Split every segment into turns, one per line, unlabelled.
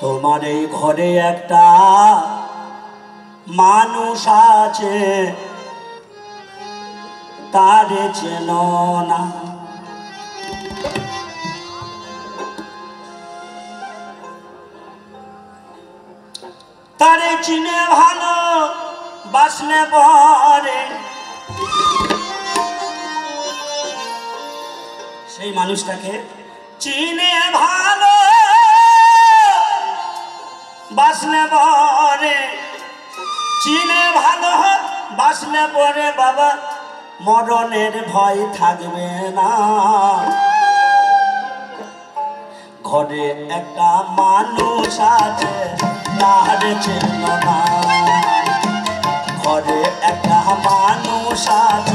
তোমার এই ঘরে একটা মানুষ আছে। তারে চেন না। তারে চিনে ভালো, বাসনে পরে। সেই মানুষটাকে চিনে ভালো বাসনে পরে চিনে ভালো বাসনে পরে বাবা, মরণের ভয় থাকবে না। ঘরে একটা মানুষ আছে, তার চিহ্ন ঘরে একটা মানুষ আছে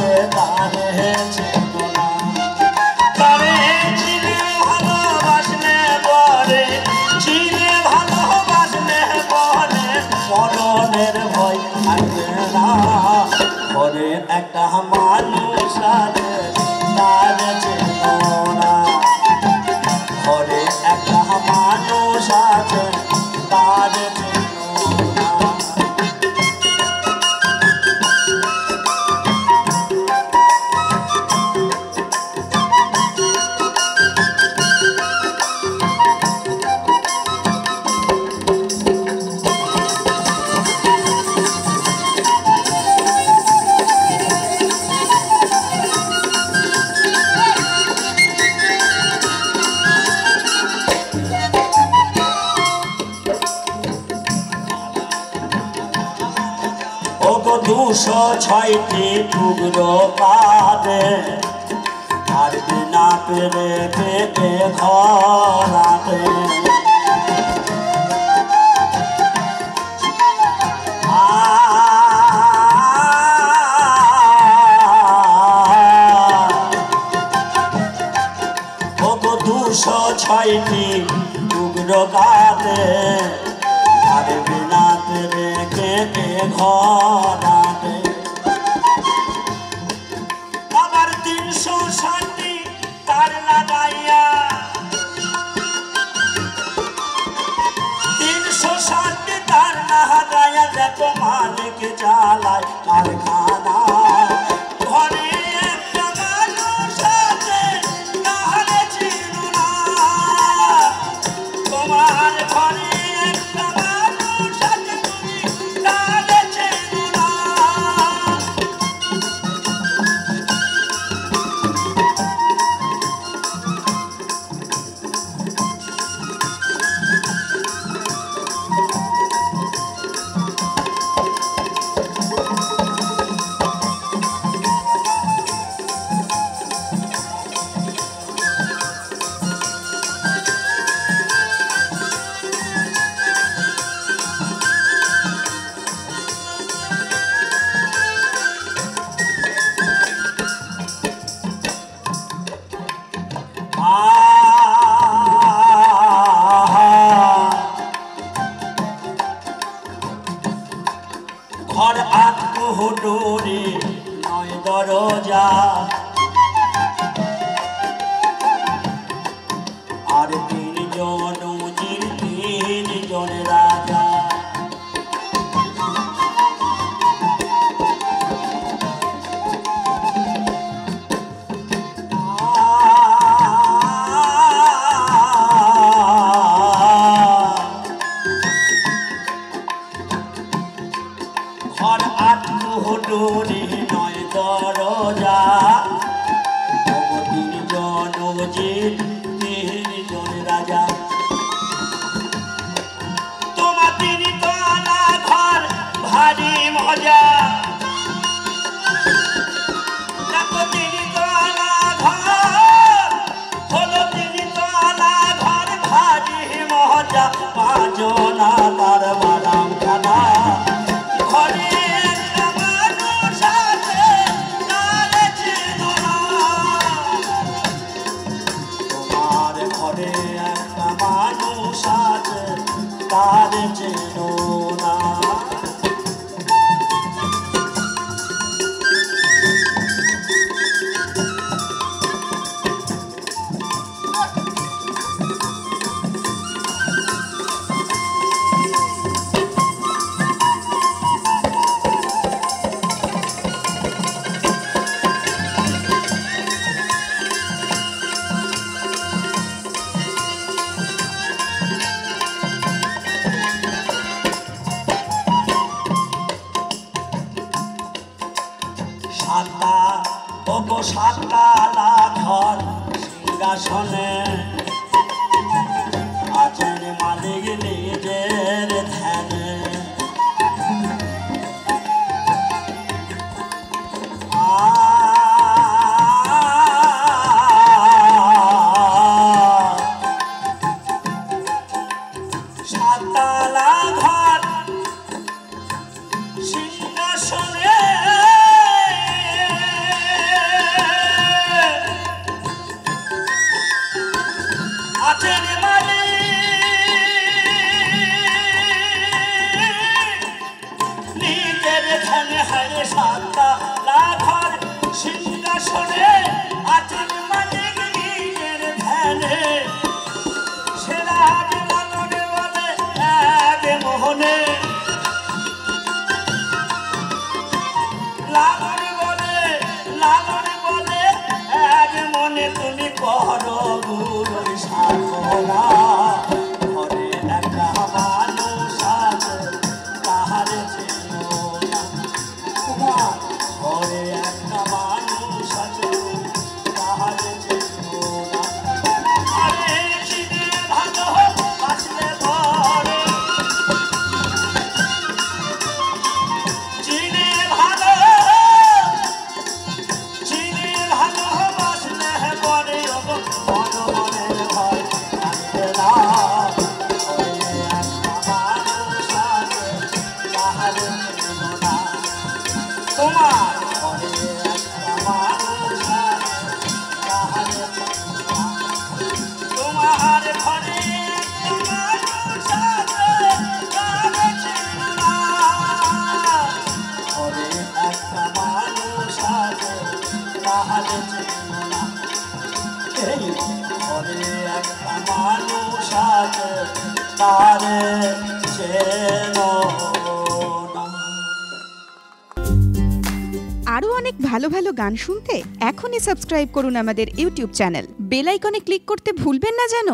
ঘরে একটা মানুষ তার চিহ্ন দুশো ছয়টি টুকরো পাবে আর বিনা পেরে ঘরাবে ওগো দুশো ছয়টি টুকরো পেরে ঘরাবে আবার তিনশো ষাটটি তার লাগাইয়া। তিনশো ষাটটি তার না হারাইয়া দেখো মালিক জ্বালায় ঘর আত্মহুডুরি নয় দরজা। ঘর আত্মহুডুরি নয় দরজা। তবু তিনজন উজির তিনজন রাজা। তিনি তোলা ঘর ভারী মজা। সাতলা ঘর সিংহাসনে
আরও অনেক ভালো ভালো গান শুনতে এখনই সাবস্ক্রাইব করুন আমাদের ইউটিউব চ্যানেল। বেল আইকনে ক্লিক করতে ভুলবেন না যেন।